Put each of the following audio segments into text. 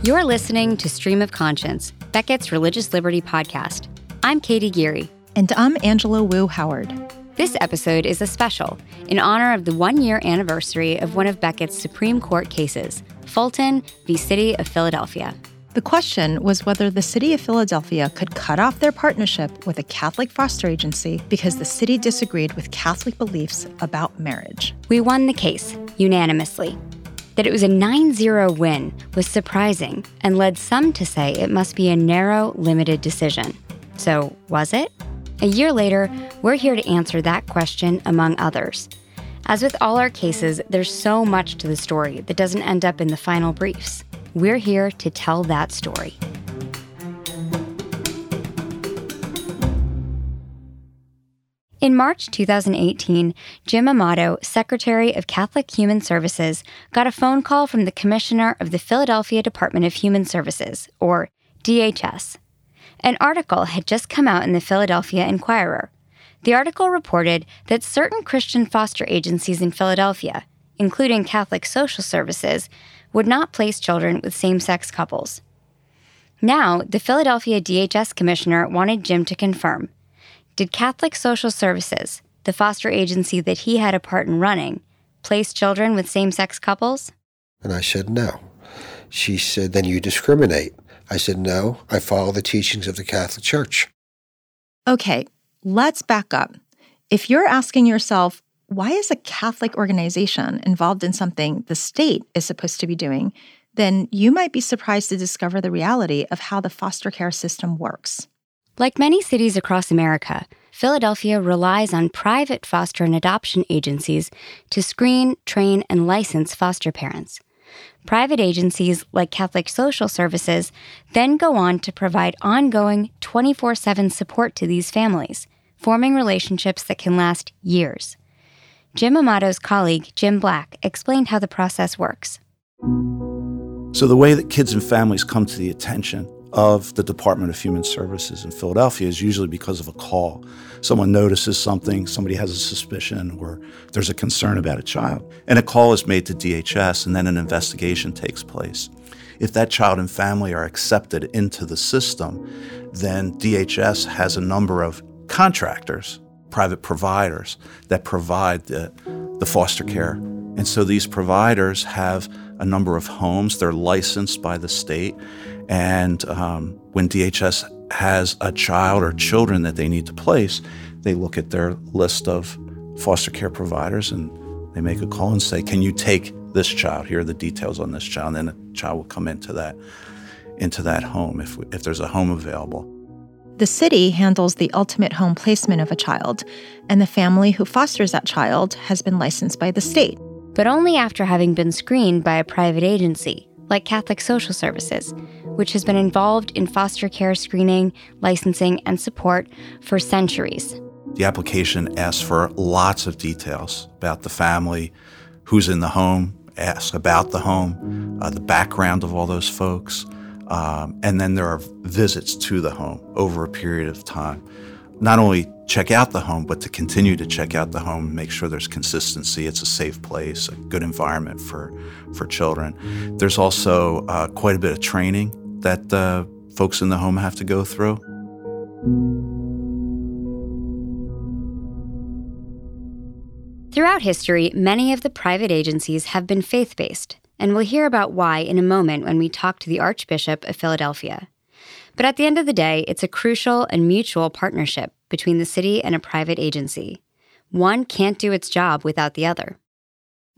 You're listening to Stream of Conscience, Becket's Religious Liberty podcast. I'm Katie Geary. And I'm Angela Wu Howard. This episode is a special in honor of the one year anniversary of one of Becket's Supreme Court cases, Fulton v. City of Philadelphia. The question was whether the city of Philadelphia could cut off their partnership with a Catholic foster agency because the city disagreed with Catholic beliefs about marriage. We won the case unanimously. That it was a 9 0 win was surprising and led some to say it must be a narrow, limited decision. So, was it? A year later, we're here to answer that question among others. As with all our cases, there's so much to the story that doesn't end up in the final briefs. We're here to tell that story. In March 2018, Jim Amato, Secretary of Catholic Human Services, got a phone call from the Commissioner of the Philadelphia Department of Human Services, or DHS. An article had just come out in the Philadelphia Inquirer. The article reported that certain Christian foster agencies in Philadelphia, including Catholic Social Services, would not place children with same sex couples. Now, the Philadelphia DHS commissioner wanted Jim to confirm did Catholic Social Services, the foster agency that he had a part in running, place children with same sex couples? And I said, no. She said, then you discriminate. I said, no, I follow the teachings of the Catholic Church. Okay, let's back up. If you're asking yourself, why is a Catholic organization involved in something the state is supposed to be doing, then you might be surprised to discover the reality of how the foster care system works. Like many cities across America, Philadelphia relies on private foster and adoption agencies to screen, train, and license foster parents. Private agencies like Catholic Social Services then go on to provide ongoing 24 7 support to these families, forming relationships that can last years. Jim Amato's colleague, Jim Black, explained how the process works. So, the way that kids and families come to the attention of the Department of Human Services in Philadelphia is usually because of a call. Someone notices something, somebody has a suspicion, or there's a concern about a child. And a call is made to DHS, and then an investigation takes place. If that child and family are accepted into the system, then DHS has a number of contractors, private providers, that provide the, the foster care. And so these providers have a number of homes, they're licensed by the state and um, when DHS has a child or children that they need to place, they look at their list of foster care providers and they make a call and say, "Can you take this child? Here are the details on this child." And then the child will come into that into that home if if there's a home available. The city handles the ultimate home placement of a child, and the family who fosters that child has been licensed by the state. But only after having been screened by a private agency, like Catholic Social Services, which has been involved in foster care screening, licensing, and support for centuries. The application asks for lots of details about the family, who's in the home, asks about the home, uh, the background of all those folks, um, and then there are visits to the home over a period of time. Not only check out the home, but to continue to check out the home, make sure there's consistency, it's a safe place, a good environment for, for children. There's also uh, quite a bit of training that uh, folks in the home have to go through. Throughout history, many of the private agencies have been faith based, and we'll hear about why in a moment when we talk to the Archbishop of Philadelphia. But at the end of the day, it's a crucial and mutual partnership between the city and a private agency. One can't do its job without the other.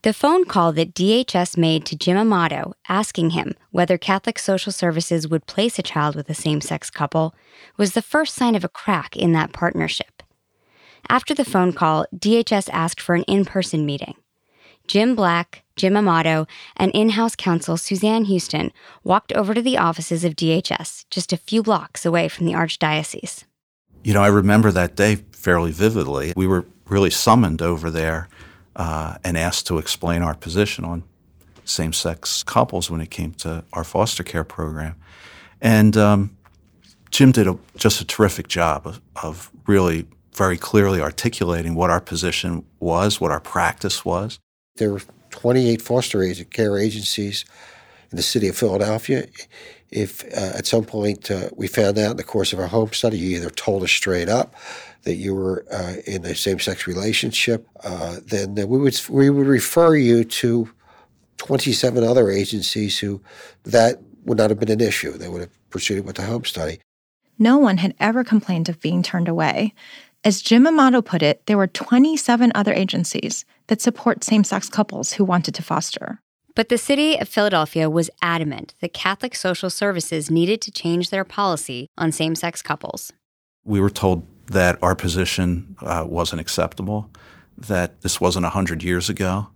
The phone call that DHS made to Jim Amato asking him whether Catholic Social Services would place a child with a same sex couple was the first sign of a crack in that partnership. After the phone call, DHS asked for an in person meeting. Jim Black, Jim Amato, and in house counsel Suzanne Houston walked over to the offices of DHS, just a few blocks away from the Archdiocese. You know, I remember that day fairly vividly. We were really summoned over there uh, and asked to explain our position on same sex couples when it came to our foster care program. And um, Jim did a, just a terrific job of, of really very clearly articulating what our position was, what our practice was. There were 28 foster care agencies in the city of Philadelphia, if uh, at some point uh, we found out in the course of our home study, you either told us straight up that you were uh, in a same-sex relationship, uh, then we would we would refer you to 27 other agencies who that would not have been an issue. They would have proceeded with the home study. No one had ever complained of being turned away. As Jim Amato put it, there were 27 other agencies that support same sex couples who wanted to foster. But the city of Philadelphia was adamant that Catholic social services needed to change their policy on same sex couples. We were told that our position uh, wasn't acceptable, that this wasn't 100 years ago,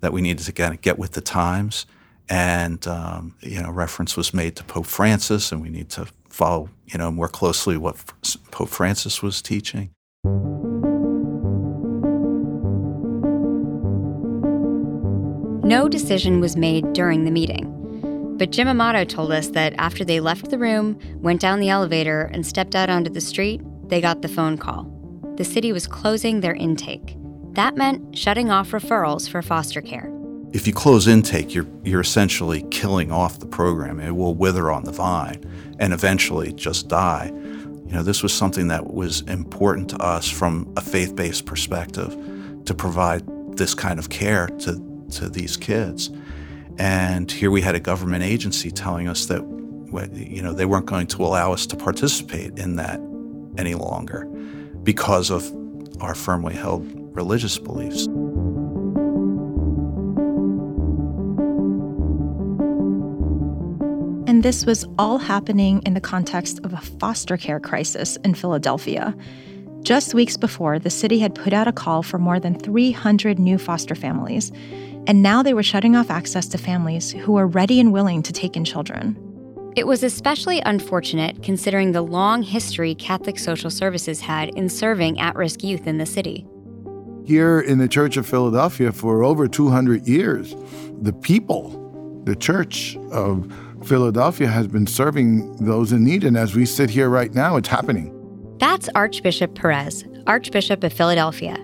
that we needed to get, get with the times. And, um, you know, reference was made to Pope Francis, and we need to follow, you know, more closely what Pope Francis was teaching. No decision was made during the meeting. But Jim Amato told us that after they left the room, went down the elevator, and stepped out onto the street, they got the phone call. The city was closing their intake. That meant shutting off referrals for foster care. If you close intake, you're, you're essentially killing off the program. It will wither on the vine and eventually just die. You know, this was something that was important to us from a faith based perspective to provide this kind of care to, to these kids. And here we had a government agency telling us that, you know, they weren't going to allow us to participate in that any longer because of our firmly held religious beliefs. And this was all happening in the context of a foster care crisis in Philadelphia. Just weeks before, the city had put out a call for more than 300 new foster families, and now they were shutting off access to families who were ready and willing to take in children. It was especially unfortunate considering the long history Catholic Social Services had in serving at risk youth in the city. Here in the Church of Philadelphia, for over 200 years, the people, the Church of Philadelphia, has been serving those in need. And as we sit here right now, it's happening. That's Archbishop Perez, Archbishop of Philadelphia.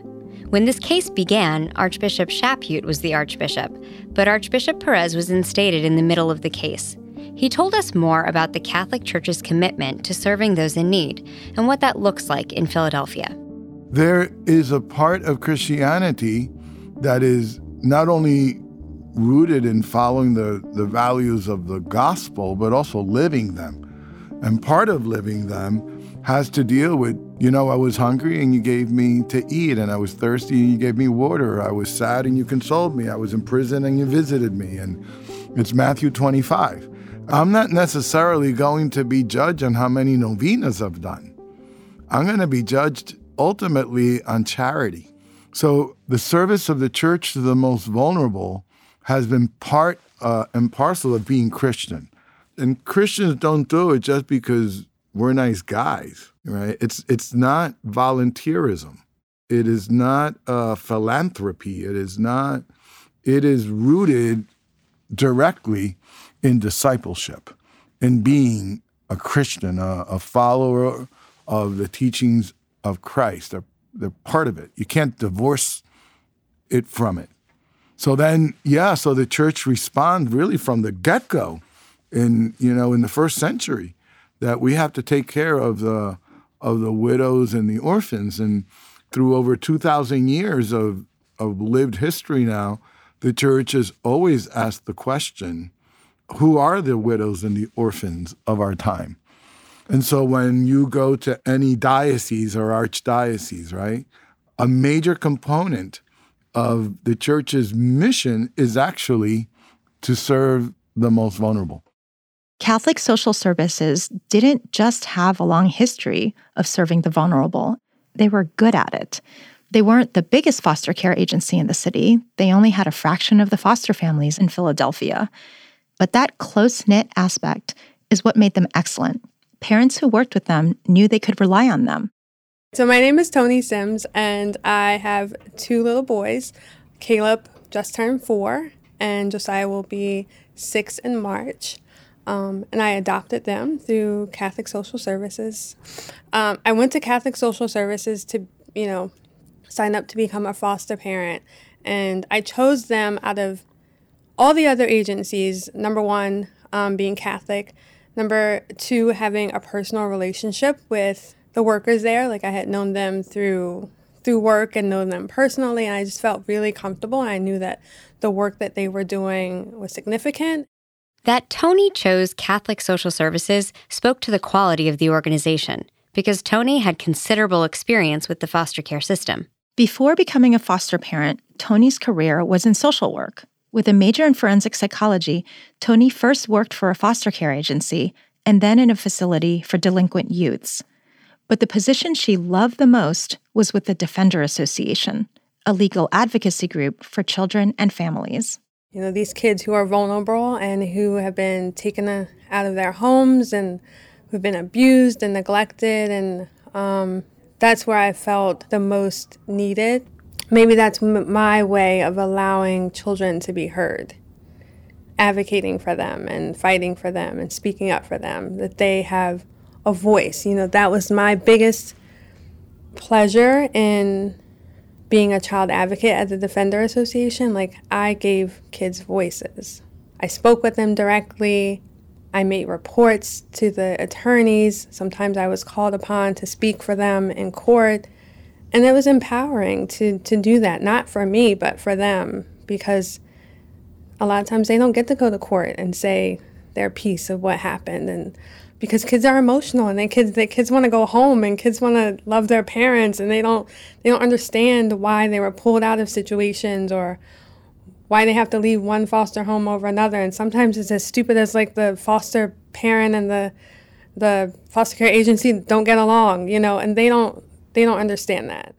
When this case began, Archbishop Chaput was the Archbishop, but Archbishop Perez was instated in the middle of the case. He told us more about the Catholic Church's commitment to serving those in need and what that looks like in Philadelphia. There is a part of Christianity that is not only rooted in following the, the values of the gospel, but also living them. And part of living them has to deal with, you know, I was hungry and you gave me to eat, and I was thirsty and you gave me water. I was sad and you consoled me. I was in prison and you visited me. And it's Matthew 25. I'm not necessarily going to be judged on how many novenas I've done. I'm going to be judged ultimately on charity. So the service of the church to the most vulnerable has been part uh, and parcel of being Christian. And Christians don't do it just because we're nice guys, right? It's it's not volunteerism. It is not uh, philanthropy. It is not. It is rooted directly in discipleship, in being a Christian, a, a follower of the teachings of Christ. They're, they're part of it. You can't divorce it from it. So then, yeah, so the church responds really from the get go in, you know, in the first century that we have to take care of the of the widows and the orphans. And through over 2,000 years of, of lived history now, the church has always asked the question who are the widows and the orphans of our time? And so when you go to any diocese or archdiocese, right, a major component of the church's mission is actually to serve the most vulnerable. Catholic social services didn't just have a long history of serving the vulnerable, they were good at it. They weren't the biggest foster care agency in the city, they only had a fraction of the foster families in Philadelphia. But that close knit aspect is what made them excellent. Parents who worked with them knew they could rely on them. So, my name is Toni Simms, and I have two little boys. Caleb just turned four, and Josiah will be six in March. Um, and I adopted them through Catholic Social Services. Um, I went to Catholic Social Services to, you know, sign up to become a foster parent, and I chose them out of all the other agencies, number one, um, being Catholic, number two, having a personal relationship with the workers there. Like I had known them through through work and known them personally, and I just felt really comfortable. And I knew that the work that they were doing was significant. That Toni chose Catholic Social Services spoke to the quality of the organization because Toni had considerable experience with the foster care system. Before becoming a foster parent, Toni's career was in social work. With a major in forensic psychology, Toni first worked for a foster care agency and then in a facility for delinquent youths. But the position she loved the most was with the Defender Association, a legal advocacy group for children and families. You know, these kids who are vulnerable and who have been taken out of their homes and who've been abused and neglected and um, that's where I felt the most needed. Maybe that's m- my way of allowing children to be heard, advocating for them and fighting for them and speaking up for them, that they have a voice. You know, that was my biggest pleasure in being a child advocate at the Defender Association. Like, I gave kids voices. I spoke with them directly. I made reports to the attorneys. Sometimes I was called upon to speak for them in court. And it was empowering to, to do that, not for me, but for them, because a lot of times they don't get to go to court and say their piece of what happened. And because kids are emotional and they kids they kids want to go home and kids want to love their parents and they don't they don't understand why they were pulled out of situations or why they have to leave one foster home over another. And sometimes it's as stupid as like the foster parent and the the foster care agency don't get along, you know, and they don't they don't understand that.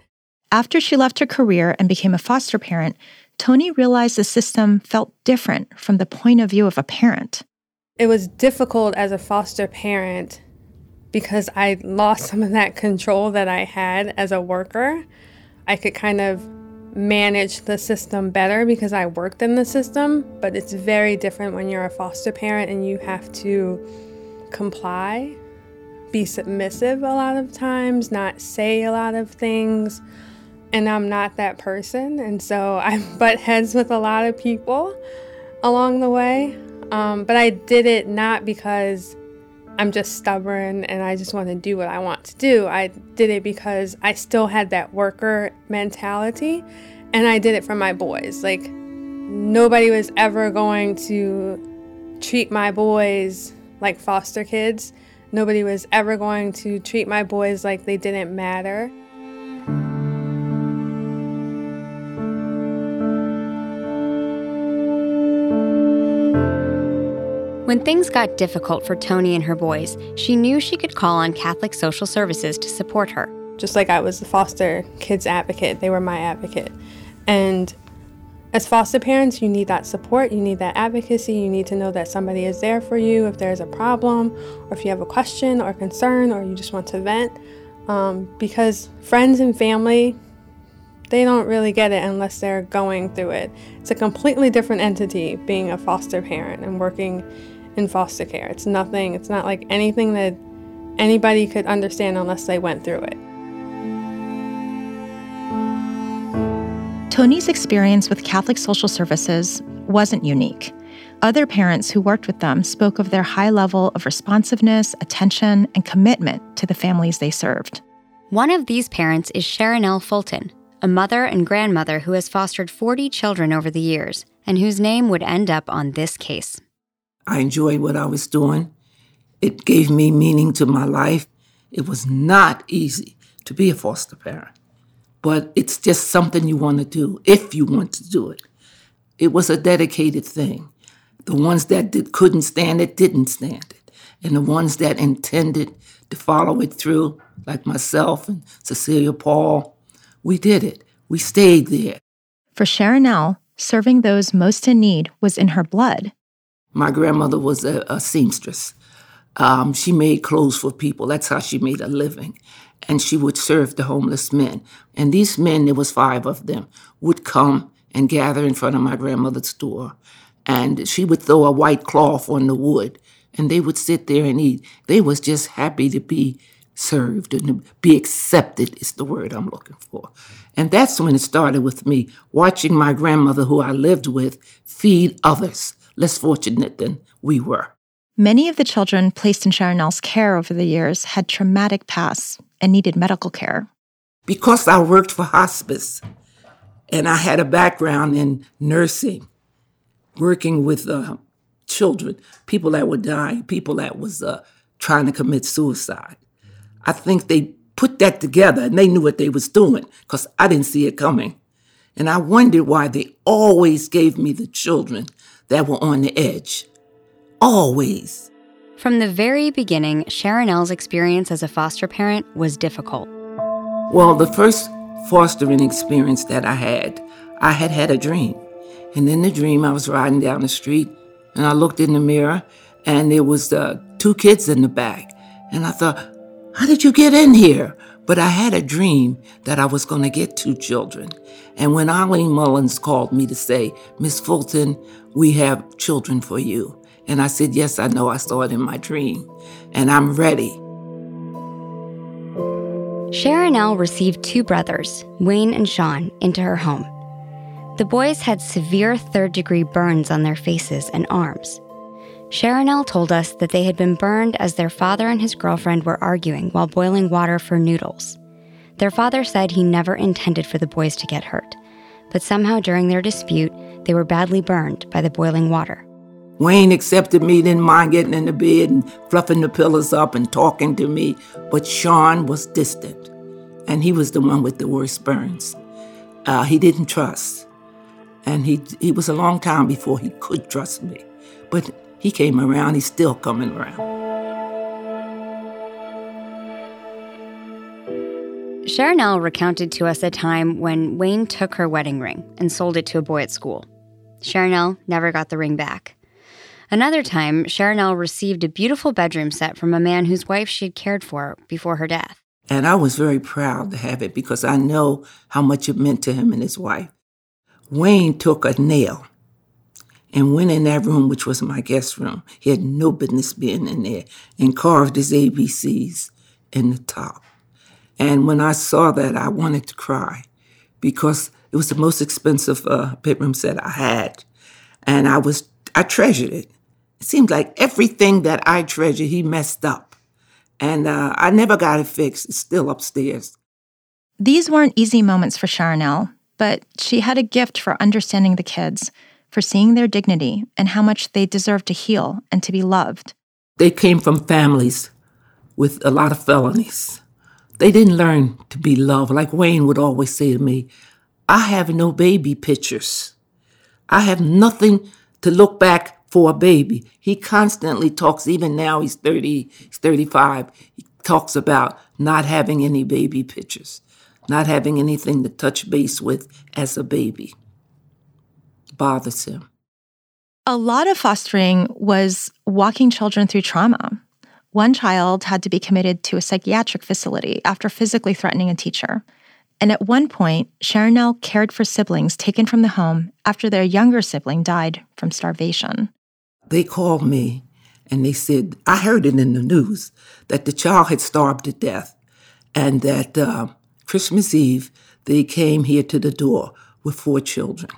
After she left her career and became a foster parent, Toni realized the system felt different from the point of view of a parent. It was difficult as a foster parent because I lost some of that control that I had as a worker. I could kind of manage the system better because I worked in the system, but it's very different when you're a foster parent and you have to comply, be submissive a lot of times, not say a lot of things. And I'm not that person. And so I butt heads with a lot of people along the way. Um, but I did it not because I'm just stubborn and I just want to do what I want to do. I did it because I still had that worker mentality and I did it for my boys. Like, nobody was ever going to treat my boys like foster kids. Nobody was ever going to treat my boys like they didn't matter. When things got difficult for Toni and her boys, she knew she could call on Catholic Social Services to support her. Just like I was the foster kids advocate, they were my advocate. And as foster parents, you need that support, you need that advocacy, you need to know that somebody is there for you if there's a problem, or if you have a question or concern, or you just want to vent. Um, because friends and family, they don't really get it unless they're going through it. It's a completely different entity being a foster parent and working in foster care. It's nothing, it's not like anything that anybody could understand unless they went through it. Toni's experience with Catholic social services wasn't unique. Other parents who worked with them spoke of their high level of responsiveness, attention, and commitment to the families they served. One of these parents is Sharonell Fulton, a mother and grandmother who has fostered 40 children over the years and whose name would end up on this case. I enjoyed what I was doing. It gave me meaning to my life. It was not easy to be a foster parent, but it's just something you want to do if you want to do it. It was a dedicated thing. The ones that did, couldn't stand it didn't stand it. And the ones that intended to follow it through, like myself and Cecilia Paul, we did it. We stayed there. For Sharonell, serving those most in need was in her blood. My grandmother was a, a seamstress. Um, she made clothes for people. That's how she made a living. And she would serve the homeless men. And these men, there was five of them, would come and gather in front of my grandmother's door. And she would throw a white cloth on the wood, and they would sit there and eat. They was just happy to be served and be accepted is the word I'm looking for. And that's when it started with me watching my grandmother, who I lived with, feed others less fortunate than we were. Many of the children placed in Sharonell's care over the years had traumatic pasts and needed medical care. Because I worked for hospice and I had a background in nursing, working with uh, children, people that were dying, people that was uh, trying to commit suicide. I think they put that together and they knew what they was doing because I didn't see it coming. And I wondered why they always gave me the children that were on the edge. Always. From the very beginning, Sharonell's experience as a foster parent was difficult. Well, the first fostering experience that I had, I had had a dream. And in the dream, I was riding down the street and I looked in the mirror and there was uh, two kids in the back. And I thought, how did you get in here? But I had a dream that I was going to get two children. And when Eileen Mullins called me to say, Miss Fulton, we have children for you. And I said, Yes, I know. I saw it in my dream. And I'm ready. Sharon Sharonell received two brothers, Wayne and Sean, into her home. The boys had severe third degree burns on their faces and arms. Sharonell told us that they had been burned as their father and his girlfriend were arguing while boiling water for noodles. Their father said he never intended for the boys to get hurt, but somehow during their dispute, they were badly burned by the boiling water. Wayne accepted me, didn't mind getting in the bed and fluffing the pillows up and talking to me, but Sean was distant, and he was the one with the worst burns. Uh, he didn't trust, and he, he was a long time before he could trust me. But he came around, he's still coming around. Sharonell recounted to us a time when Wayne took her wedding ring and sold it to a boy at school. Sharonell never got the ring back. Another time, Sharonell received a beautiful bedroom set from a man whose wife she had cared for before her death. And I was very proud to have it because I know how much it meant to him and his wife. Wayne took a nail and went in that room, which was my guest room. He had no business being in there, and carved his ABCs in the top. And when I saw that, I wanted to cry because it was the most expensive uh, bedroom set I had, and I was I treasured it. It seemed like everything that I treasured, he messed up, and uh, I never got it fixed. It's still upstairs. These weren't easy moments for Sharonell, but she had a gift for understanding the kids for seeing their dignity and how much they deserve to heal and to be loved. They came from families with a lot of felonies. They didn't learn to be loved. Like Wayne would always say to me, I have no baby pictures. I have nothing to look back for a baby. He constantly talks, even now he's 30, he's 35, he talks about not having any baby pictures, not having anything to touch base with as a baby bothers him. A lot of fostering was walking children through trauma. One child had to be committed to a psychiatric facility after physically threatening a teacher. And at one point, Sharonell cared for siblings taken from the home after their younger sibling died from starvation. They called me and they said, I heard it in the news that the child had starved to death and that uh, Christmas Eve they came here to the door with four children.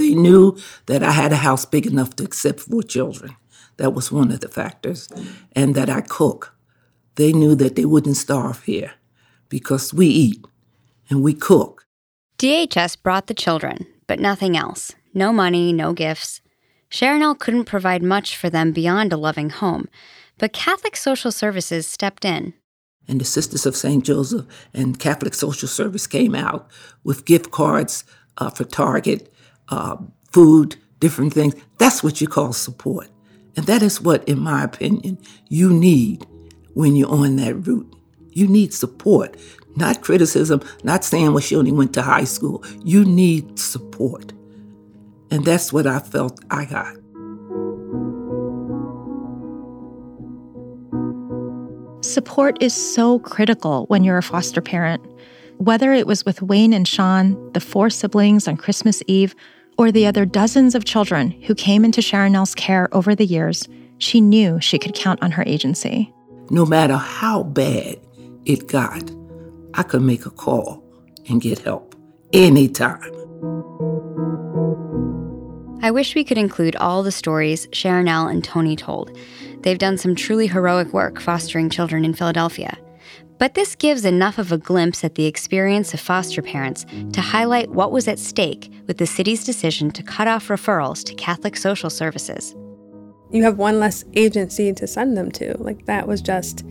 They knew that I had a house big enough to accept four children. That was one of the factors. And that I cook. They knew that they wouldn't starve here because we eat and we cook. DHS brought the children, but nothing else. No money, no gifts. Sharonell couldn't provide much for them beyond a loving home, but Catholic Social Services stepped in. And the Sisters of St. Joseph and Catholic Social Service came out with gift cards uh, for Target uh, food, different things. That's what you call support. And that is what, in my opinion, you need when you're on that route. You need support, not criticism, not saying, well, she only went to high school. You need support. And that's what I felt I got. Support is so critical when you're a foster parent. Whether it was with Wayne and Sean, the four siblings on Christmas Eve, or the other dozens of children who came into Sharonell's care over the years, she knew she could count on her agency. No matter how bad it got, I could make a call and get help anytime. I wish we could include all the stories Sharonell and Toni told. They've done some truly heroic work fostering children in Philadelphia. But this gives enough of a glimpse at the experience of foster parents to highlight what was at stake with the city's decision to cut off referrals to Catholic social services. You have one less agency to send them to. Like, that was just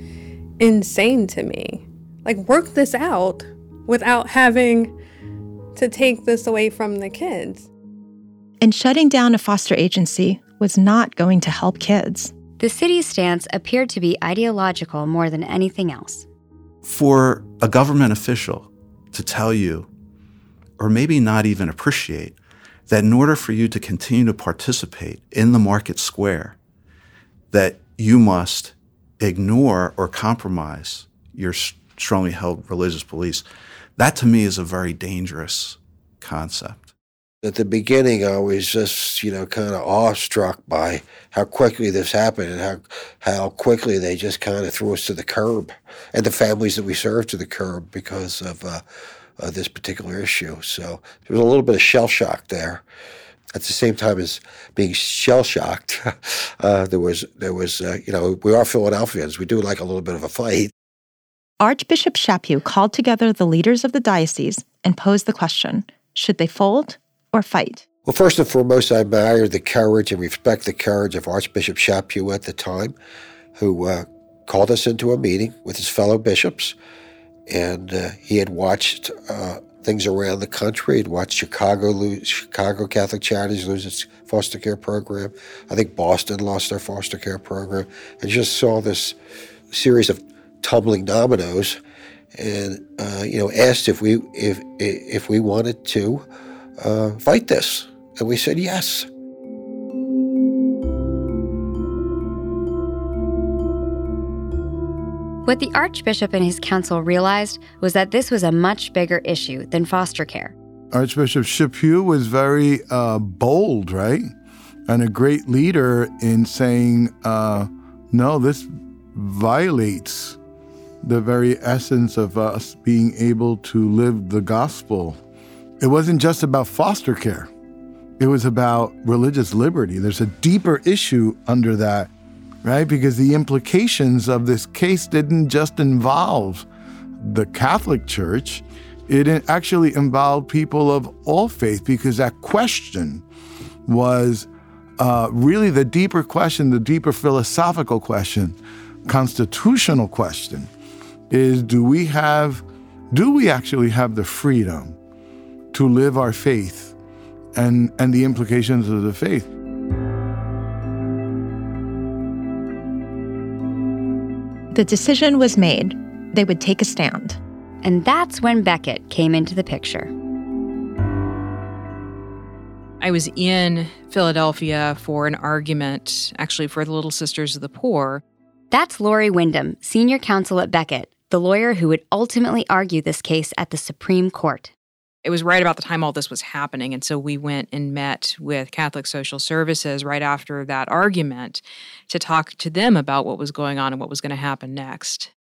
insane to me. Like, work this out without having to take this away from the kids. And shutting down a foster agency was not going to help kids. The city's stance appeared to be ideological more than anything else for a government official to tell you, or maybe not even appreciate, that in order for you to continue to participate in the market square, that you must ignore or compromise your strongly held religious beliefs, that to me is a very dangerous concept. At the beginning, I was just, you know, kind of awestruck by how quickly this happened and how how quickly they just kind of threw us to the curb, and the families that we served to the curb because of uh, uh, this particular issue. So there was a little bit of shell shock there. At the same time as being shell shocked, uh, there was there was uh, you know we are Philadelphians. We do like a little bit of a fight. Archbishop Chaput called together the leaders of the diocese and posed the question: Should they fold? Or fight? Well, first and foremost, I admire the courage and respect the courage of Archbishop Chaput at the time, who uh, called us into a meeting with his fellow bishops. And uh, he had watched uh, things around the country. He'd watched Chicago lose, Chicago Catholic Charities lose its foster care program. I think Boston lost their foster care program. And just saw this series of tumbling dominoes, and uh, you know asked if we if if we wanted to uh, fight this? And we said, yes. What the Archbishop and his council realized was that this was a much bigger issue than foster care. Archbishop Chaput was very uh, bold, right? And a great leader in saying, uh, no, this violates the very essence of us being able to live the gospel it wasn't just about foster care, it was about religious liberty. There's a deeper issue under that, right? Because the implications of this case didn't just involve the Catholic Church, it actually involved people of all faith because that question was uh, really the deeper question, the deeper philosophical question, constitutional question is do we have, do we actually have the freedom to live our faith and, and the implications of the faith. The decision was made. They would take a stand. And that's when Becket came into the picture. I was in Philadelphia for an argument, actually, for the Little Sisters of the Poor. That's Lori Windham, senior counsel at Becket, the lawyer who would ultimately argue this case at the Supreme Court it was right about the time all this was happening. And so we went and met with Catholic Social Services right after that argument to talk to them about what was going on and what was going to happen next.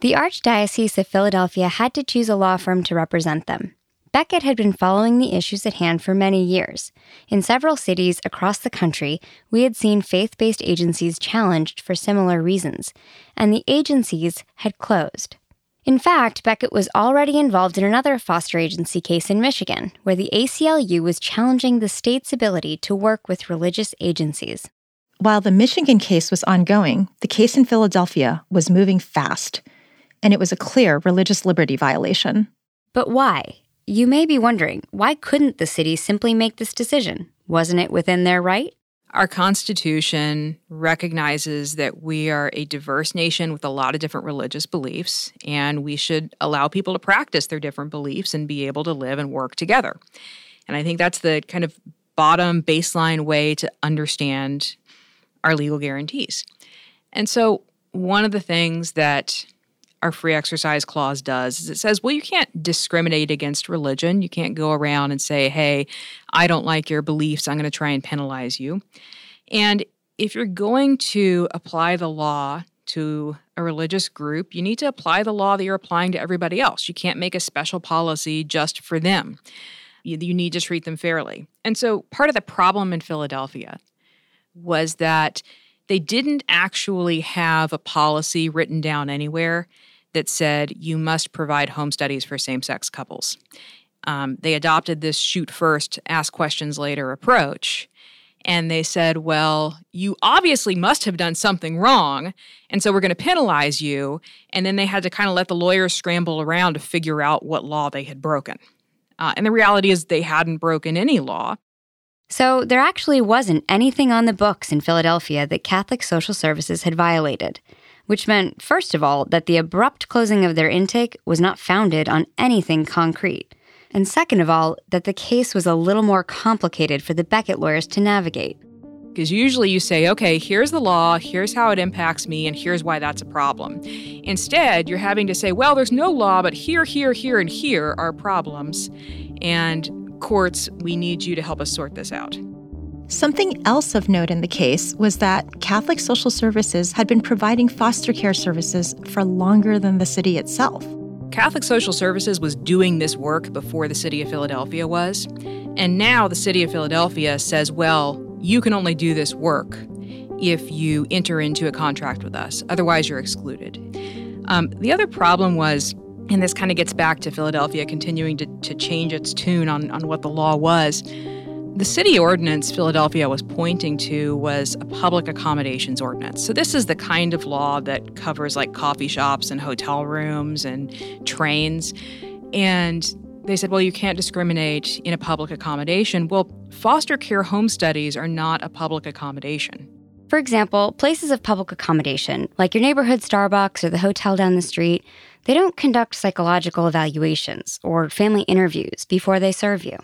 The Archdiocese of Philadelphia had to choose a law firm to represent them. Becket had been following the issues at hand for many years. In several cities across the country, we had seen faith based agencies challenged for similar reasons, and the agencies had closed. In fact, Becket was already involved in another foster agency case in Michigan, where the ACLU was challenging the state's ability to work with religious agencies. While the Michigan case was ongoing, the case in Philadelphia was moving fast, and it was a clear religious liberty violation. But why? You may be wondering why couldn't the city simply make this decision? Wasn't it within their right? Our Constitution recognizes that we are a diverse nation with a lot of different religious beliefs, and we should allow people to practice their different beliefs and be able to live and work together. And I think that's the kind of bottom baseline way to understand our legal guarantees. And so, one of the things that our free exercise clause does is it says, well, you can't discriminate against religion. You can't go around and say, hey, I don't like your beliefs. I'm going to try and penalize you. And if you're going to apply the law to a religious group, you need to apply the law that you're applying to everybody else. You can't make a special policy just for them. You, you need to treat them fairly. And so part of the problem in Philadelphia was that they didn't actually have a policy written down anywhere that said you must provide home studies for same sex couples. Um, they adopted this shoot first, ask questions later approach. And they said, well, you obviously must have done something wrong. And so we're going to penalize you. And then they had to kind of let the lawyers scramble around to figure out what law they had broken. Uh, and the reality is they hadn't broken any law. So there actually wasn't anything on the books in Philadelphia that Catholic Social Services had violated, which meant, first of all, that the abrupt closing of their intake was not founded on anything concrete. And second of all, that the case was a little more complicated for the Becket lawyers to navigate. Because usually you say, okay, here's the law, here's how it impacts me, and here's why that's a problem. Instead, you're having to say, well, there's no law, but here, here, here, and here are problems. And courts, we need you to help us sort this out. Something else of note in the case was that Catholic Social Services had been providing foster care services for longer than the city itself. Catholic Social Services was doing this work before the city of Philadelphia was. And now the city of Philadelphia says, well, you can only do this work if you enter into a contract with us. Otherwise, you're excluded. Um, the other problem was, and this kind of gets back to Philadelphia continuing to, to change its tune on, on what the law was the city ordinance Philadelphia was pointing to was a public accommodations ordinance. So, this is the kind of law that covers like coffee shops and hotel rooms and trains. And they said, well, you can't discriminate in a public accommodation. Well, foster care home studies are not a public accommodation. For example, places of public accommodation, like your neighborhood Starbucks or the hotel down the street, they don't conduct psychological evaluations or family interviews before they serve you.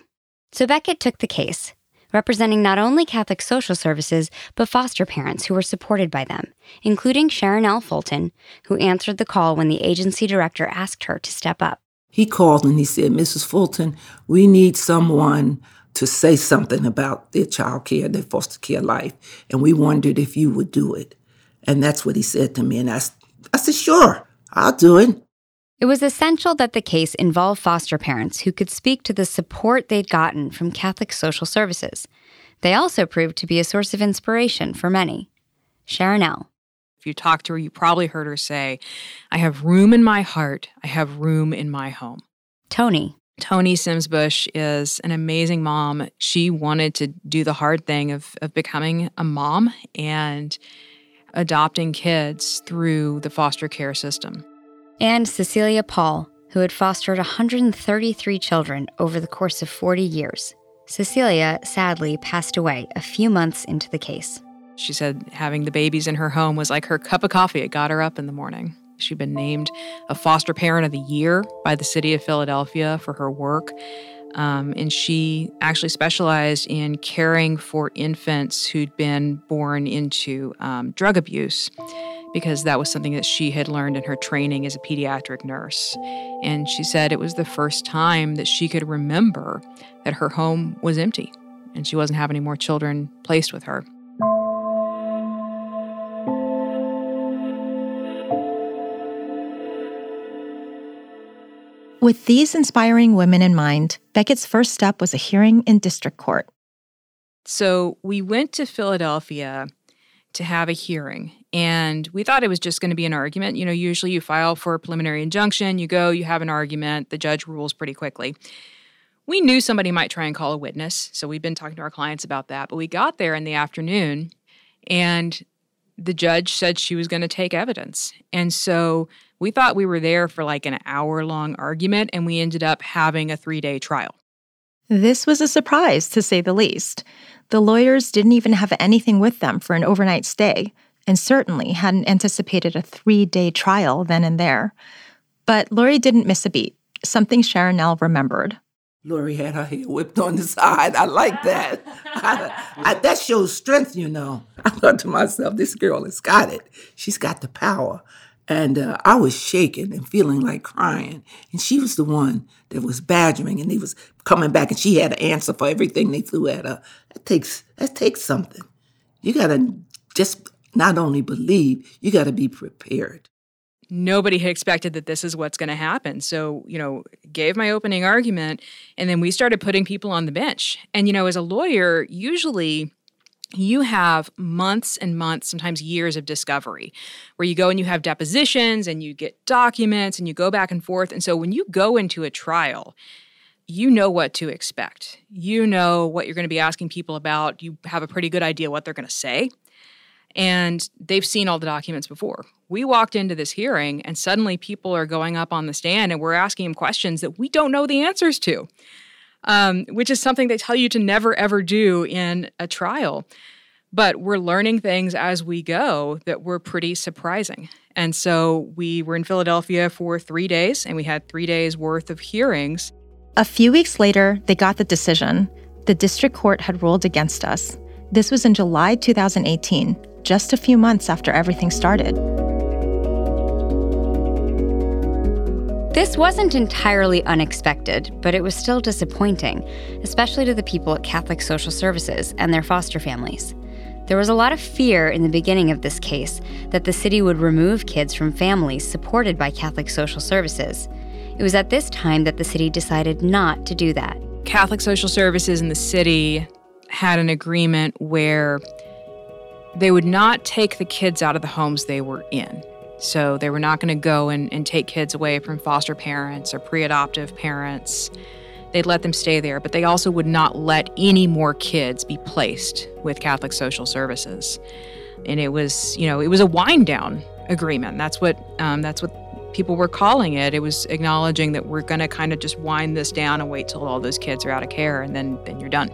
So Becket took the case, representing not only Catholic social services, but foster parents who were supported by them, including Sharonell Fulton, who answered the call when the agency director asked her to step up. He called and he said, Mrs. Fulton, we need someone to say something about their child care, their foster care life, and we wondered if you would do it. And that's what he said to me. And I, I said, sure, I'll do it. It was essential that the case involve foster parents who could speak to the support they'd gotten from Catholic social services. They also proved to be a source of inspiration for many. Sharonell If you talk to her, you probably heard her say, I have room in my heart, I have room in my home. Toni. Tony Sims Bush is an amazing mom. She wanted to do the hard thing of, of becoming a mom and adopting kids through the foster care system and Cecilia Paul, who had fostered 133 children over the course of 40 years. Cecilia sadly passed away a few months into the case. She said having the babies in her home was like her cup of coffee. It got her up in the morning. She'd been named a foster parent of the year by the city of Philadelphia for her work. Um, and she actually specialized in caring for infants who'd been born into um, drug abuse because that was something that she had learned in her training as a pediatric nurse. And she said it was the first time that she could remember that her home was empty and she wasn't having any more children placed with her. With these inspiring women in mind, Becket's first step was a hearing in district court. So we went to Philadelphia to have a hearing. And we thought it was just going to be an argument. You know, usually you file for a preliminary injunction, you go, you have an argument, the judge rules pretty quickly. We knew somebody might try and call a witness, so we've been talking to our clients about that. But we got there in the afternoon, and the judge said she was going to take evidence. And so we thought we were there for like an hour long argument, and we ended up having a three day trial. This was a surprise, to say the least. The lawyers didn't even have anything with them for an overnight stay, and certainly hadn't anticipated a three day trial then and there. But Lori didn't miss a beat, something Sharon L. remembered. Lori had her hair whipped on the side. I like that. I, I, that shows strength, you know. I thought to myself, this girl has got it. She's got the power. And uh, I was shaking and feeling like crying. And she was the one that was badgering and they was coming back and she had an answer for everything they threw at her. That takes that takes something. You gotta just not only believe, you got to be prepared. Nobody had expected that this is what's going to happen. So, you know, gave my opening argument and then we started putting people on the bench. And, you know, as a lawyer, usually you have months and months, sometimes years of discovery, where you go and you have depositions and you get documents and you go back and forth. And so when you go into a trial, you know what to expect. You know what you're going to be asking people about. You have a pretty good idea what they're going to say. And they've seen all the documents before. We walked into this hearing, and suddenly people are going up on the stand and we're asking them questions that we don't know the answers to um, which is something they tell you to never ever do in a trial. But we're learning things as we go that were pretty surprising. And so we were in Philadelphia for three days and we had three days worth of hearings. A few weeks later, they got the decision. The district court had ruled against us. This was in July 2018, just a few months after everything started. This wasn't entirely unexpected, but it was still disappointing, especially to the people at Catholic Social Services and their foster families. There was a lot of fear in the beginning of this case that the city would remove kids from families supported by Catholic Social Services. It was at this time that the city decided not to do that. Catholic Social Services in the city had an agreement where they would not take the kids out of the homes they were in. So they were not going to go and, and take kids away from foster parents or pre adoptive parents. They'd let them stay there, but they also would not let any more kids be placed with Catholic Social Services. And it was, you know, it was a wind down agreement. That's what um, that's what people were calling it. It was acknowledging that we're going to kind of just wind this down and wait till all those kids are out of care, and then then you're done.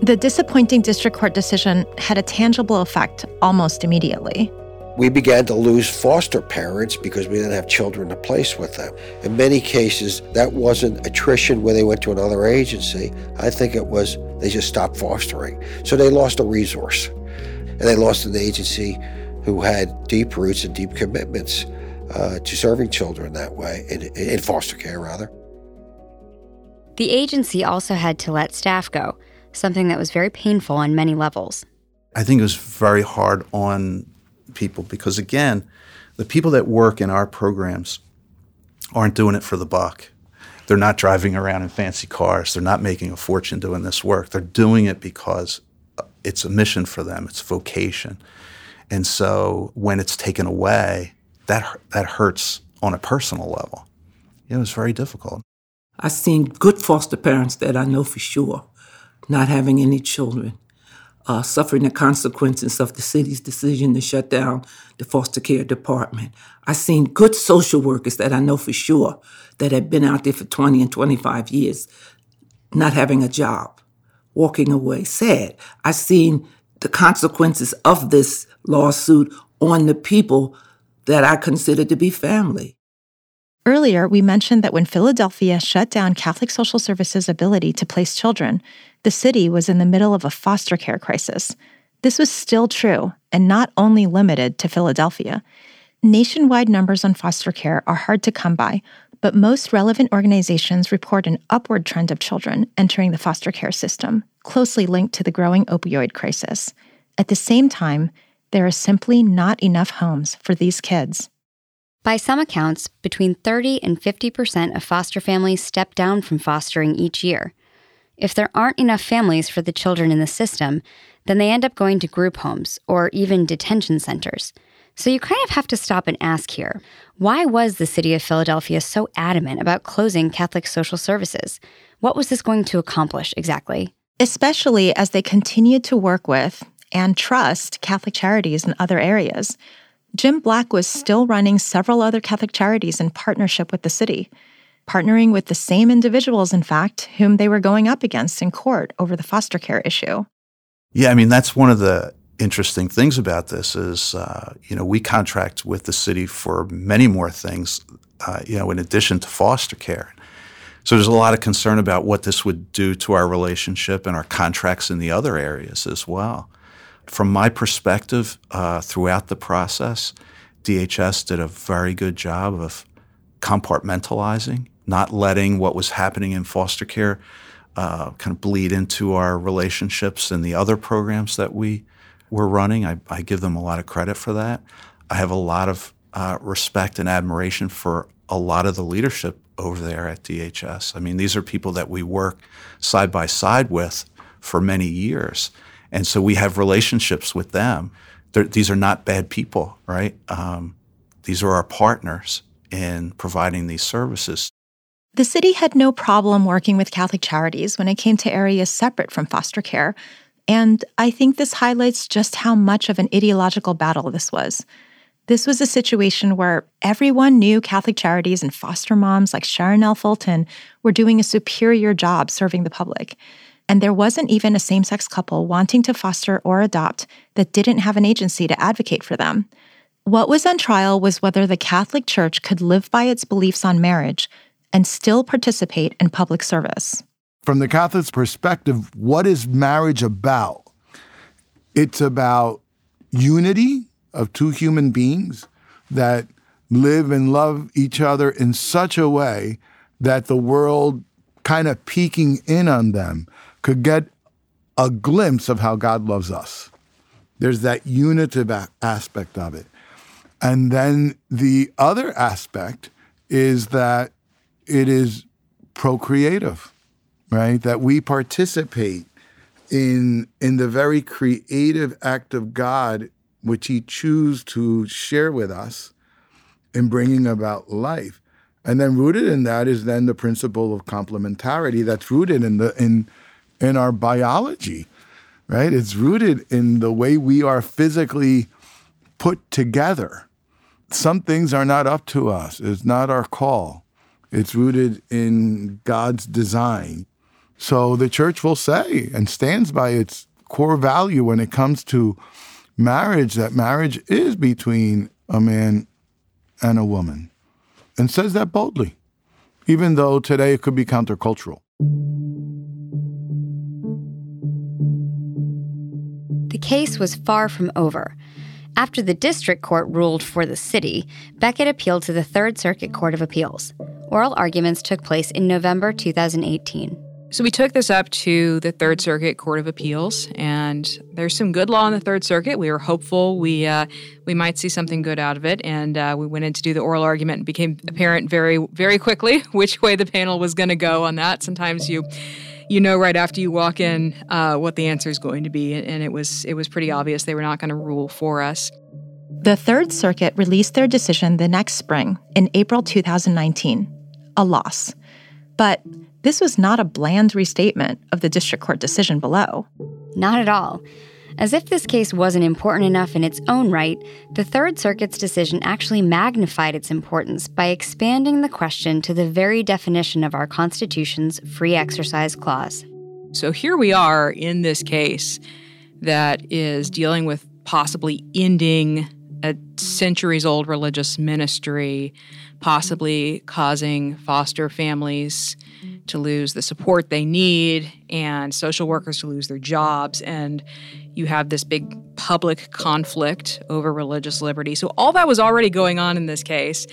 The disappointing district court decision had a tangible effect almost immediately. We began to lose foster parents because we didn't have children to place with them. In many cases, that wasn't attrition where they went to another agency. I think it was they just stopped fostering. So they lost a resource. And they lost an agency who had deep roots and deep commitments uh, to serving children that way, in, in foster care, rather. The agency also had to let staff go, something that was very painful on many levels. I think it was very hard on people because, again, the people that work in our programs aren't doing it for the buck. They're not driving around in fancy cars. They're not making a fortune doing this work. They're doing it because it's a mission for them, it's vocation. And so when it's taken away, that, that hurts on a personal level. It was very difficult. I've seen good foster parents that I know for sure not having any children uh, suffering the consequences of the city's decision to shut down the foster care department. I've seen good social workers that I know for sure that have been out there for 20 and 25 years not having a job, walking away sad. I've seen the consequences of this lawsuit on the people that I consider to be family. Earlier, we mentioned that when Philadelphia shut down Catholic Social Services' ability to place children, the city was in the middle of a foster care crisis. This was still true, and not only limited to Philadelphia. Nationwide numbers on foster care are hard to come by, but most relevant organizations report an upward trend of children entering the foster care system, closely linked to the growing opioid crisis. At the same time, there are simply not enough homes for these kids. By some accounts, between 30 and 50% of foster families step down from fostering each year. If there aren't enough families for the children in the system, then they end up going to group homes or even detention centers. So you kind of have to stop and ask here why was the city of Philadelphia so adamant about closing Catholic social services? What was this going to accomplish exactly? Especially as they continued to work with and trust Catholic charities in other areas. Jim Black was still running several other Catholic charities in partnership with the city, partnering with the same individuals, in fact, whom they were going up against in court over the foster care issue. Yeah, I mean, that's one of the interesting things about this is, uh, you know, we contract with the city for many more things, uh, you know, in addition to foster care. So there's a lot of concern about what this would do to our relationship and our contracts in the other areas as well. From my perspective, uh, throughout the process, DHS did a very good job of compartmentalizing, not letting what was happening in foster care uh, kind of bleed into our relationships and the other programs that we we're running. I, I give them a lot of credit for that. I have a lot of uh, respect and admiration for a lot of the leadership over there at DHS. I mean, these are people that we work side by side with for many years. And so we have relationships with them. They're, these are not bad people, right? Um, these are our partners in providing these services. The city had no problem working with Catholic charities when it came to areas separate from foster care. And I think this highlights just how much of an ideological battle this was. This was a situation where everyone knew Catholic charities and foster moms like Sharonell Fulton were doing a superior job serving the public. And there wasn't even a same sex couple wanting to foster or adopt that didn't have an agency to advocate for them. What was on trial was whether the Catholic Church could live by its beliefs on marriage and still participate in public service. From the Catholic's perspective, what is marriage about? It's about unity of two human beings that live and love each other in such a way that the world kind of peeking in on them could get a glimpse of how God loves us. There's that unitive aspect of it. And then the other aspect is that it is procreative, right? That we participate in in the very creative act of God which he choose to share with us in bringing about life. And then rooted in that is then the principle of complementarity that's rooted in the in in our biology, right? It's rooted in the way we are physically put together. Some things are not up to us. It's not our call. It's rooted in God's design. So the church will say and stands by its core value when it comes to marriage that marriage is between a man and a woman and says that boldly, even though today it could be countercultural. The case was far from over. After the district court ruled for the city, Becket appealed to the Third Circuit Court of Appeals. Oral arguments took place in November 2018. So we took this up to the Third Circuit Court of Appeals, and there's some good law in the Third Circuit. We were hopeful we uh, we might see something good out of it, and uh, we went in to do the oral argument. and became apparent very very quickly which way the panel was going to go on that. Sometimes you you know right after you walk in uh, what the answer is going to be, and it was it was pretty obvious they were not going to rule for us. The Third Circuit released their decision the next spring in April 2019, a loss, but this was not a bland restatement of the district court decision below. Not at all. As if this case wasn't important enough in its own right, the Third Circuit's decision actually magnified its importance by expanding the question to the very definition of our Constitution's free exercise clause. So here we are in this case that is dealing with possibly ending a centuries old religious ministry, possibly causing foster families to lose the support they need and social workers to lose their jobs. And you have this big public conflict over religious liberty. So all that was already going on in this case.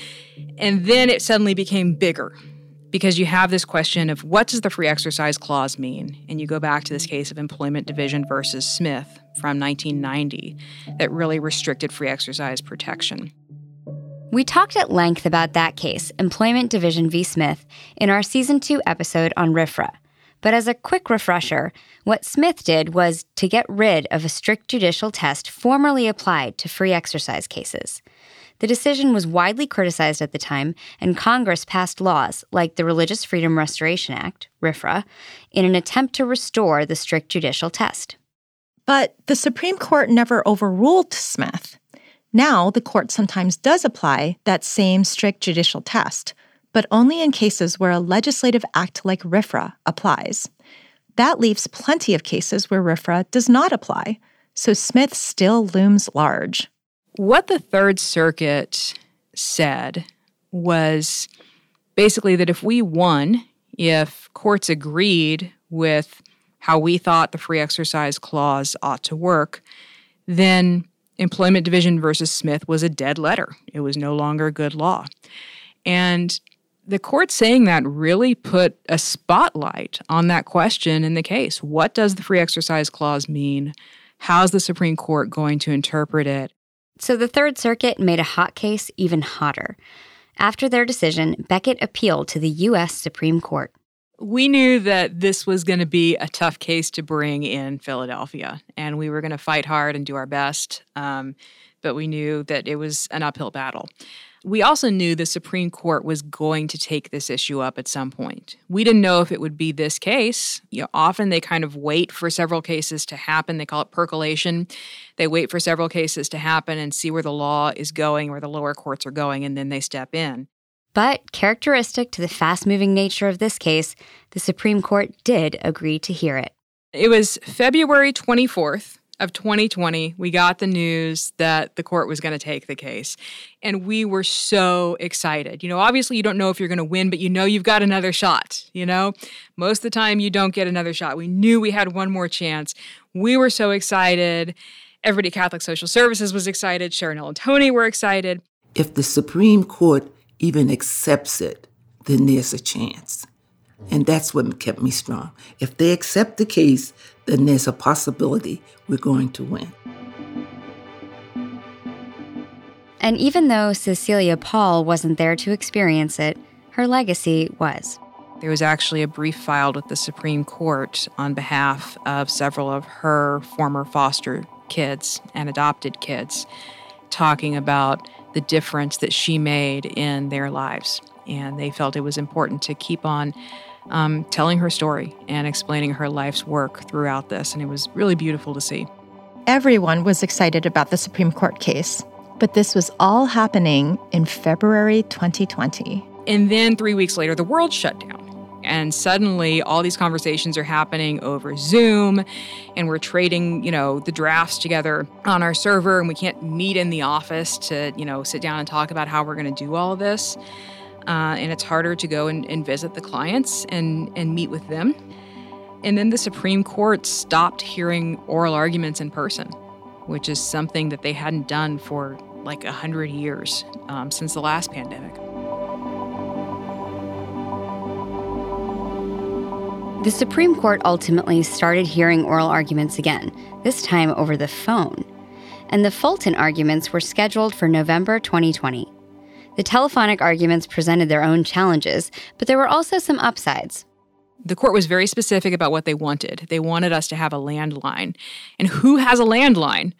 And then it suddenly became bigger because you have this question of what does the free exercise clause mean? And you go back to this case of employment division versus Smith from 1990 that really restricted free exercise protection. We talked at length about that case, Employment Division v. Smith, in our Season 2 episode on RFRA. But as a quick refresher, what Smith did was to get rid of a strict judicial test formerly applied to free exercise cases. The decision was widely criticized at the time, and Congress passed laws like the Religious Freedom Restoration Act, RFRA, in an attempt to restore the strict judicial test. But the Supreme Court never overruled Smith. Now, the court sometimes does apply that same strict judicial test, but only in cases where a legislative act like RFRA applies. That leaves plenty of cases where RFRA does not apply, so Smith still looms large. What the Third Circuit said was basically that if we won, if courts agreed with how we thought the free exercise clause ought to work, then Employment Division versus Smith was a dead letter. It was no longer good law. And the court saying that really put a spotlight on that question in the case. What does the free exercise clause mean How's the Supreme Court going to interpret it? So the Third Circuit made a hot case even hotter. After their decision, Becket appealed to the U.S. Supreme Court. We knew that this was going to be a tough case to bring in Philadelphia, and we were going to fight hard and do our best. Um, but we knew that it was an uphill battle. We also knew the Supreme Court was going to take this issue up at some point. We didn't know if it would be this case. You know, often they kind of wait for several cases to happen. They call it percolation. They wait for several cases to happen and see where the law is going, where the lower courts are going, and then they step in. But characteristic to the fast moving nature of this case, the Supreme Court did agree to hear it. It was February 24th, of 2020, we got the news that the court was going to take the case. And we were so excited. You know, obviously, you don't know if you're going to win, but you know you've got another shot. You know, most of the time, you don't get another shot. We knew we had one more chance. We were so excited. Everybody Catholic Social Services was excited. Sharon and Toni were excited. If the Supreme Court even accepts it, then there's a chance. And that's what kept me strong. If they accept the case, then there's a possibility we're going to win. And even though Cecilia Paul wasn't there to experience it, her legacy was. There was actually a brief filed with the Supreme Court on behalf of several of her former foster kids and adopted kids, talking about the difference that she made in their lives. And they felt it was important to keep on um, telling her story and explaining her life's work throughout this. And it was really beautiful to see. Everyone was excited about the Supreme Court case, but this was all happening in February 2020. And then three weeks later, the world shut down. And suddenly, all these conversations are happening over Zoom, and we're trading, you know, the drafts together on our server, and we can't meet in the office to, you know, sit down and talk about how we're going to do all of this uh, and it's harder to go and, and visit the clients and, and meet with them. And then the Supreme Court stopped hearing oral arguments in person, which is something that they hadn't done for like 100 years um, since the last pandemic. The Supreme Court ultimately started hearing oral arguments again, this time over the phone. And the Fulton arguments were scheduled for November 2020. The telephonic arguments presented their own challenges, but there were also some upsides. The court was very specific about what they wanted. They wanted us to have a landline. And who has a landline?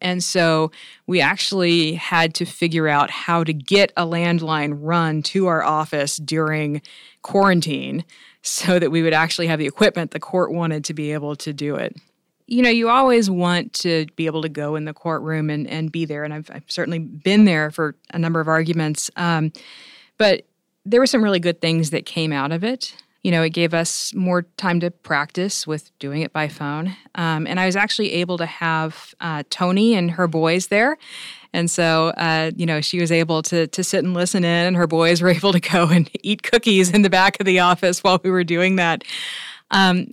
And so we actually had to figure out how to get a landline run to our office during quarantine so that we would actually have the equipment the court wanted to be able to do it you know, you always want to be able to go in the courtroom and, and be there. And I've, I've certainly been there for a number of arguments. Um, but there were some really good things that came out of it. You know, it gave us more time to practice with doing it by phone. Um, and I was actually able to have uh, Toni and her boys there. And so, uh, you know, she was able to to sit and listen in, and her boys were able to go and eat cookies in the back of the office while we were doing that. Um,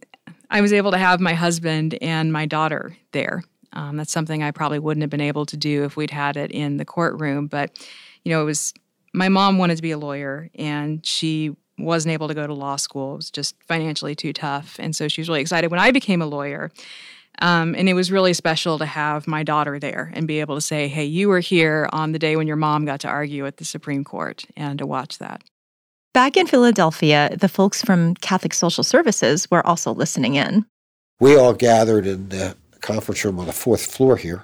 I was able to have my husband and my daughter there. Um, that's something I probably wouldn't have been able to do if we'd had it in the courtroom. But, you know, it was my mom wanted to be a lawyer and she wasn't able to go to law school. It was just financially too tough. And so she was really excited when I became a lawyer. Um, and it was really special to have my daughter there and be able to say, hey, you were here on the day when your mom got to argue at the Supreme Court and to watch that. Back in Philadelphia, the folks from Catholic Social Services were also listening in. We all gathered in the conference room on the fourth floor here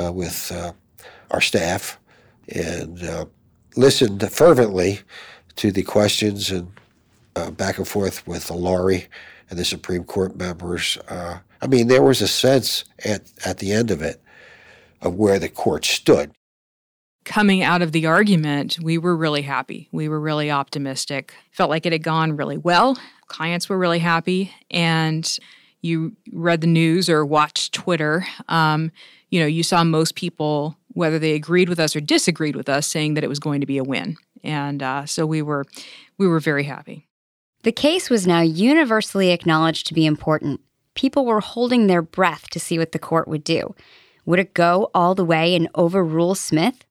uh, with uh, our staff and uh, listened fervently to the questions and uh, back and forth with the Lori and the Supreme Court members. Uh, I mean, there was a sense at, at the end of it of where the court stood coming out of the argument, we were really happy. We were really optimistic. Felt like it had gone really well. Clients were really happy. And you read the news or watched Twitter, um, you know, you saw most people, whether they agreed with us or disagreed with us, saying that it was going to be a win. And uh, so we were, we were very happy. The case was now universally acknowledged to be important. People were holding their breath to see what the court would do. Would it go all the way and overrule Smith?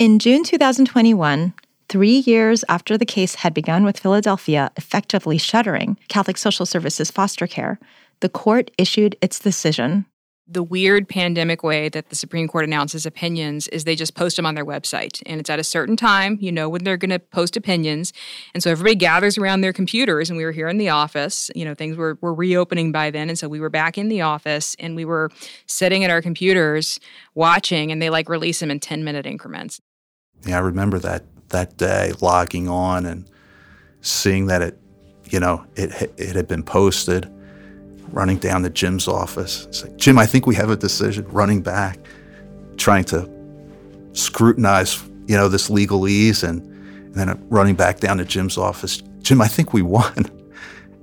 In June 2021, three years after the case had begun with Philadelphia effectively shuttering Catholic Social Services foster care, the court issued its decision. the weird pandemic way that the Supreme Court announces opinions is they just post them on their website. And it's at a certain time, you know, when they're going to post opinions. And so everybody gathers around their computers. And we were here in the office. You know, things were, were reopening by then. And so we were back in the office and we were sitting at our computers watching, and they like release them in 10 minute increments. Yeah, I remember that that day logging on and seeing that it, you know, it, it had been posted running down to Jim's office. It's like, Jim, I think we have a decision. Running back, trying to scrutinize, you know, this legalese, and, and then running back down to Jim's office. Jim, I think we won.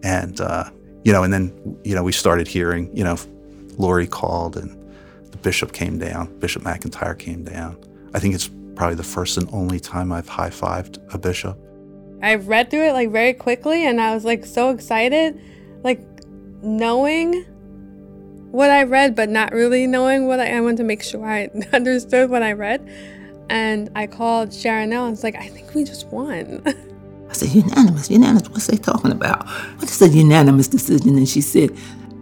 And uh, you know, and then you know, we started hearing, you know, Lori called, and the bishop came down. Bishop McIntyre came down. I think it's probably the first and only time I've high fived a bishop. I read through it like very quickly, and I was like so excited, like knowing what I read, but not really knowing what I, I wanted to make sure I understood what I read. And I called Sharonell and was like, I think we just won. I said, unanimous, unanimous. What's they talking about? What is a unanimous decision? And she said,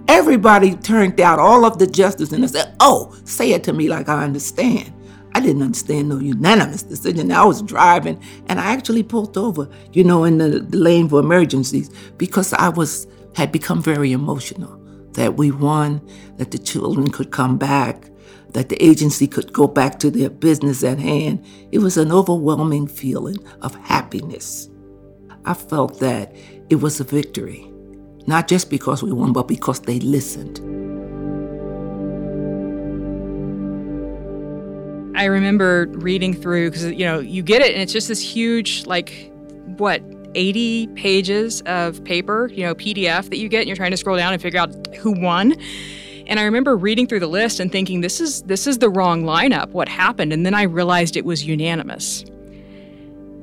everybody turned out, all of the justices. And I said, oh, say it to me like I understand. I didn't understand no unanimous decision. I was driving and I actually pulled over, you know, in the, the lane for emergencies because I was had become very emotional that we won, that the children could come back, that the agency could go back to their business at hand. It was an overwhelming feeling of happiness. I felt that it was a victory, not just because we won, but because they listened. I remember reading through because you know you get it and it's just this huge like what 80 pages of paper, you know, PDF that you get and you're trying to scroll down and figure out who won. And I remember reading through the list and thinking this is this is the wrong lineup. What happened? And then I realized it was unanimous.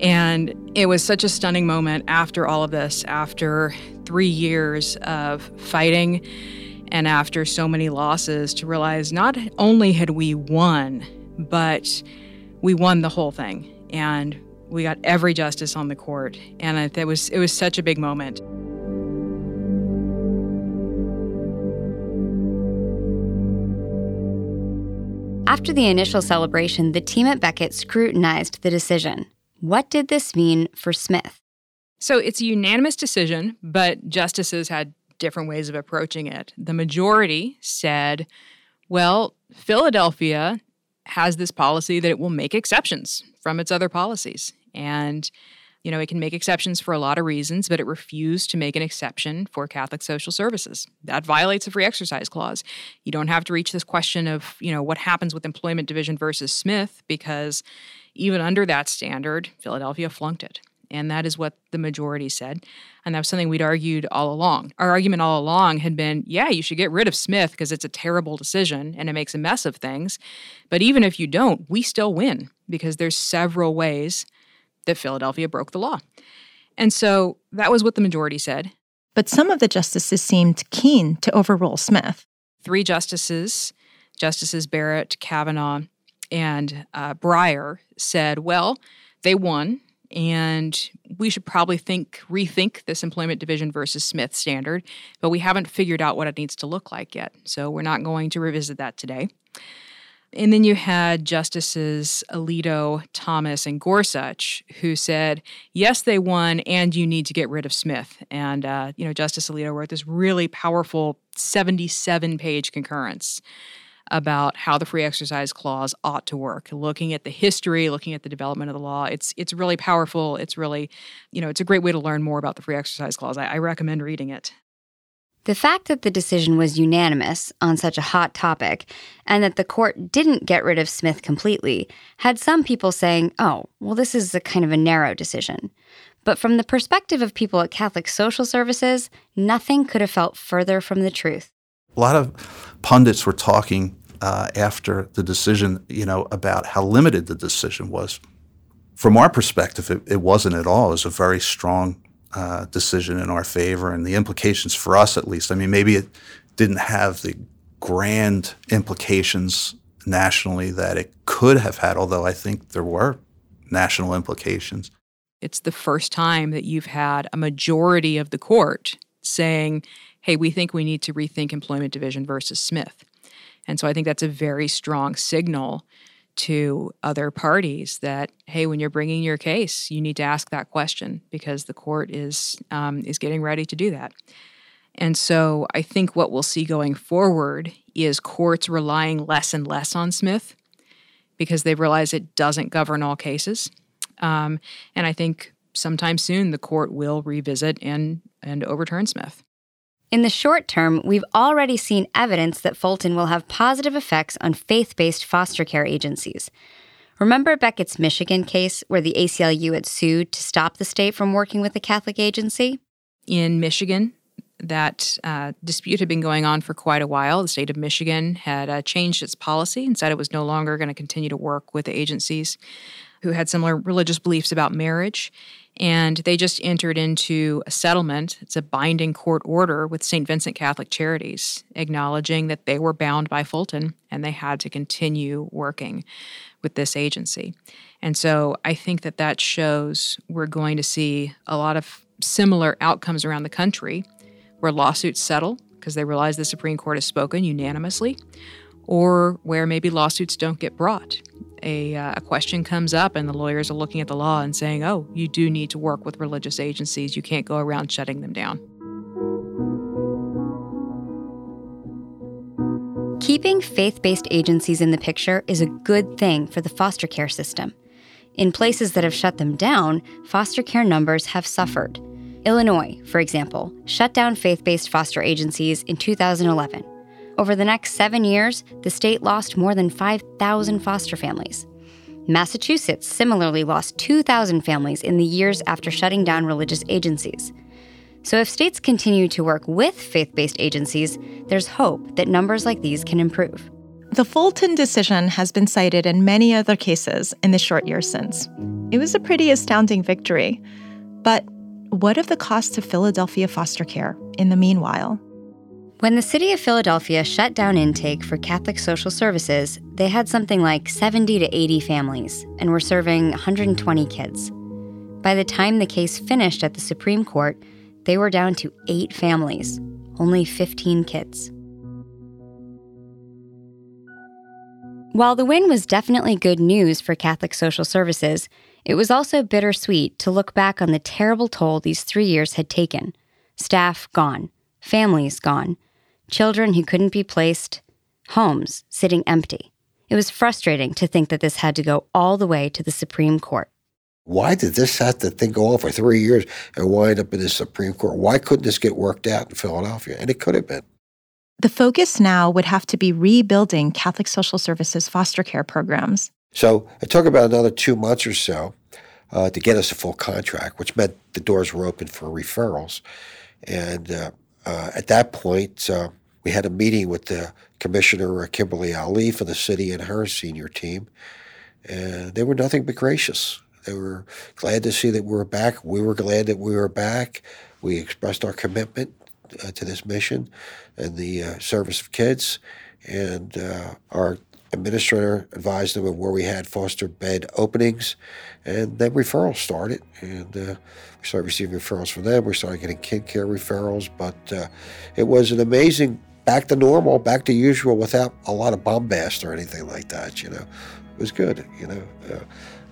And it was such a stunning moment after all of this, after 3 years of fighting and after so many losses to realize not only had we won, but we won the whole thing. And we got every justice on the court, and it, was it was such a big moment. After the initial celebration, the team at Becket scrutinized the decision. What did this mean for Smith? So it's a unanimous decision, but justices had different ways of approaching it. The majority said, well, Philadelphia has this policy that it will make exceptions from its other policies. And, you know, it can make exceptions for a lot of reasons, but it refused to make an exception for Catholic social services. That violates the free exercise clause. You don't have to reach this question of, you know, what happens with employment division versus Smith, because even under that standard, Philadelphia flunked it. And that is what the majority said. And that was something we'd argued all along. Our argument all along had been yeah, you should get rid of Smith because it's a terrible decision and it makes a mess of things. But even if you don't, we still win because there's several ways that Philadelphia broke the law. And so that was what the majority said. But some of the justices seemed keen to overrule Smith. Three justices, Justices Barrett, Kavanaugh, and uh, Breyer, said, well, they won, and we should probably think rethink this employment division versus Smith standard, but we haven't figured out what it needs to look like yet. So we're not going to revisit that today. And then you had Justices Alito, Thomas, and Gorsuch who said, yes, they won, and you need to get rid of Smith. And, uh, you know, Justice Alito wrote this really powerful 77 page concurrence about how the free exercise clause ought to work looking at the history looking at the development of the law it's it's really powerful it's really you know it's a great way to learn more about the free exercise clause i, I recommend reading it the fact that the decision was unanimous on such a hot topic and that the court didn't get rid of Smith completely had some people saying, oh, well, this is a kind of a narrow decision. But from the perspective of people at Catholic Social Services, nothing could have felt further from the truth. A lot of pundits were talking uh, after the decision, you know, about how limited the decision was. From our perspective, it, it wasn't at all. It was a very strong uh, decision in our favor and the implications for us, at least. I mean, maybe it didn't have the grand implications nationally that it could have had, although I think there were national implications. It's the first time that you've had a majority of the court saying, hey, we think we need to rethink employment division versus Smith. And so I think that's a very strong signal to other parties that hey, when you're bringing your case, you need to ask that question because the court is um, is getting ready to do that. And so I think what we'll see going forward is courts relying less and less on Smith because they realize it doesn't govern all cases. Um, and I think sometime soon the court will revisit and, and overturn Smith. In the short term, we've already seen evidence that Fulton will have positive effects on faith based foster care agencies. Remember Becket's Michigan case where the ACLU had sued to stop the state from working with the Catholic agency? In Michigan, that uh, dispute had been going on for quite a while. The state of Michigan had uh, changed its policy and said it was no longer going to continue to work with agencies who had similar religious beliefs about marriage and they just entered into a settlement. It's a binding court order with St. Vincent Catholic Charities, acknowledging that they were bound by Fulton and they had to continue working with this agency. And so I think that that shows we're going to see a lot of similar outcomes around the country where lawsuits settle because they realize the Supreme Court has spoken unanimously, or where maybe lawsuits don't get brought a, uh, a question comes up and the lawyers are looking at the law and saying, oh, you do need to work with religious agencies. You can't go around shutting them down. Keeping faith based agencies in the picture is a good thing for the foster care system. In places that have shut them down, foster care numbers have suffered. Illinois, for example, shut down faith based foster agencies in 2011. Over the next seven years, the state lost more than 5,000 foster families. Massachusetts similarly lost 2,000 families in the years after shutting down religious agencies. So, if states continue to work with faith based agencies, there's hope that numbers like these can improve. The Fulton decision has been cited in many other cases in the short years since. It was a pretty astounding victory. But what of the cost to Philadelphia foster care in the meanwhile? When the city of Philadelphia shut down intake for Catholic social services, they had something like 70 to 80 families and were serving 120 kids. By the time the case finished at the Supreme Court, they were down to eight families, only 15 kids. While the win was definitely good news for Catholic social services, it was also bittersweet to look back on the terrible toll these three years had taken. Staff gone, families gone, children who couldn't be placed, homes sitting empty. It was frustrating to think that this had to go all the way to the Supreme Court. Why did this have to thing go on for three years and wind up in the Supreme Court? Why couldn't this get worked out in Philadelphia? And it could have been. The focus now would have to be rebuilding Catholic social services foster care programs. So it took about another two months or so uh, to get us a full contract, which meant the doors were open for referrals. And uh, uh, at that point, uh, we had a meeting with the commissioner, Kimberly Ali, for the city and her senior team, and they were nothing but gracious. They were glad to see that we were back. We were glad that we were back. We expressed our commitment uh, to this mission and the uh, service of kids, and uh, our administrator advised them of where we had foster bed openings, and then referrals started, and uh, we started receiving referrals from them. We started getting kid care referrals, but uh, it was an amazing back to normal, back to usual, without a lot of bombast or anything like that. You know, it was good. You know, uh,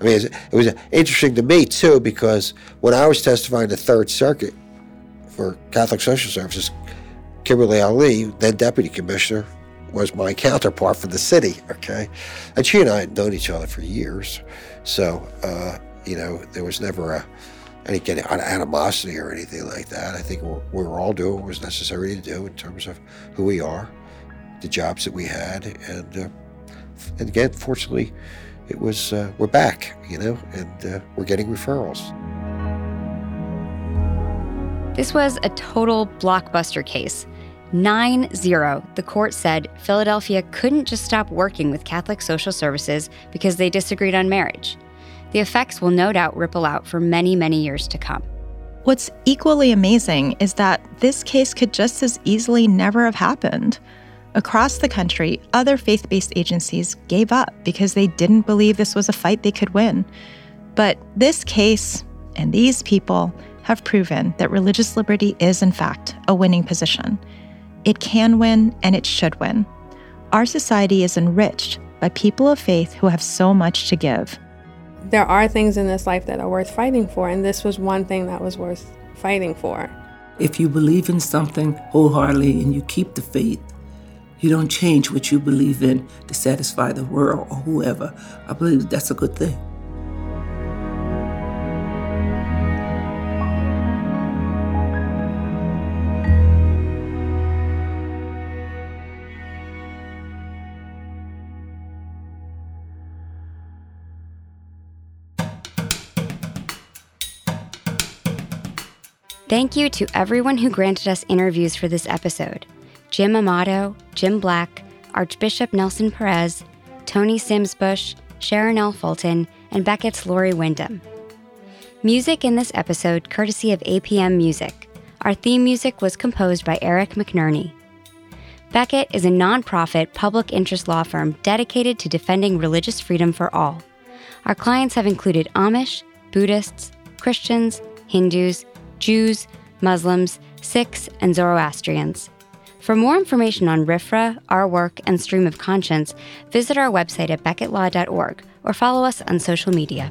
I mean, it was interesting to me too because when I was testifying the Third Circuit for Catholic Social Services, Kimberly Ali, then deputy commissioner, was my counterpart for the city. Okay, and she and I had known each other for years, so uh, you know there was never a any kind of animosity or anything like that. I think we were all doing what was necessary to do in terms of who we are, the jobs that we had, and uh, and again, fortunately, it was uh, we're back, you know, and uh, we're getting referrals. This was a total blockbuster case. 9 0, the court said Philadelphia couldn't just stop working with Catholic social services because they disagreed on marriage. The effects will no doubt ripple out for many, many years to come. What's equally amazing is that this case could just as easily never have happened. Across the country, other faith based agencies gave up because they didn't believe this was a fight they could win. But this case and these people have proven that religious liberty is, in fact, a winning position. It can win and it should win. our society is enriched by people of faith who have so much to give. There are things in this life that are worth fighting for, and this was one thing that was worth fighting for. If you believe in something wholeheartedly and you keep the faith, you don't change what you believe in to satisfy the world or whoever. I believe that's a good thing. Thank you to everyone who granted us interviews for this episode Jim Amato, Jim Black, Archbishop Nelson Perez, Toni Simms-Busch, Sharon L. Fulton, and Becket's Lori Windham. Music in this episode courtesy of APM Music. Our theme music was composed by Eric McNerney. Beckett is a nonprofit public interest law firm dedicated to defending religious freedom for all. Our clients have included Amish, Buddhists, Christians, Hindus, Jews, Muslims, Sikhs, and Zoroastrians. For more information on RFRA, our work, and stream of conscience, visit our website at becketlaw.org or follow us on social media.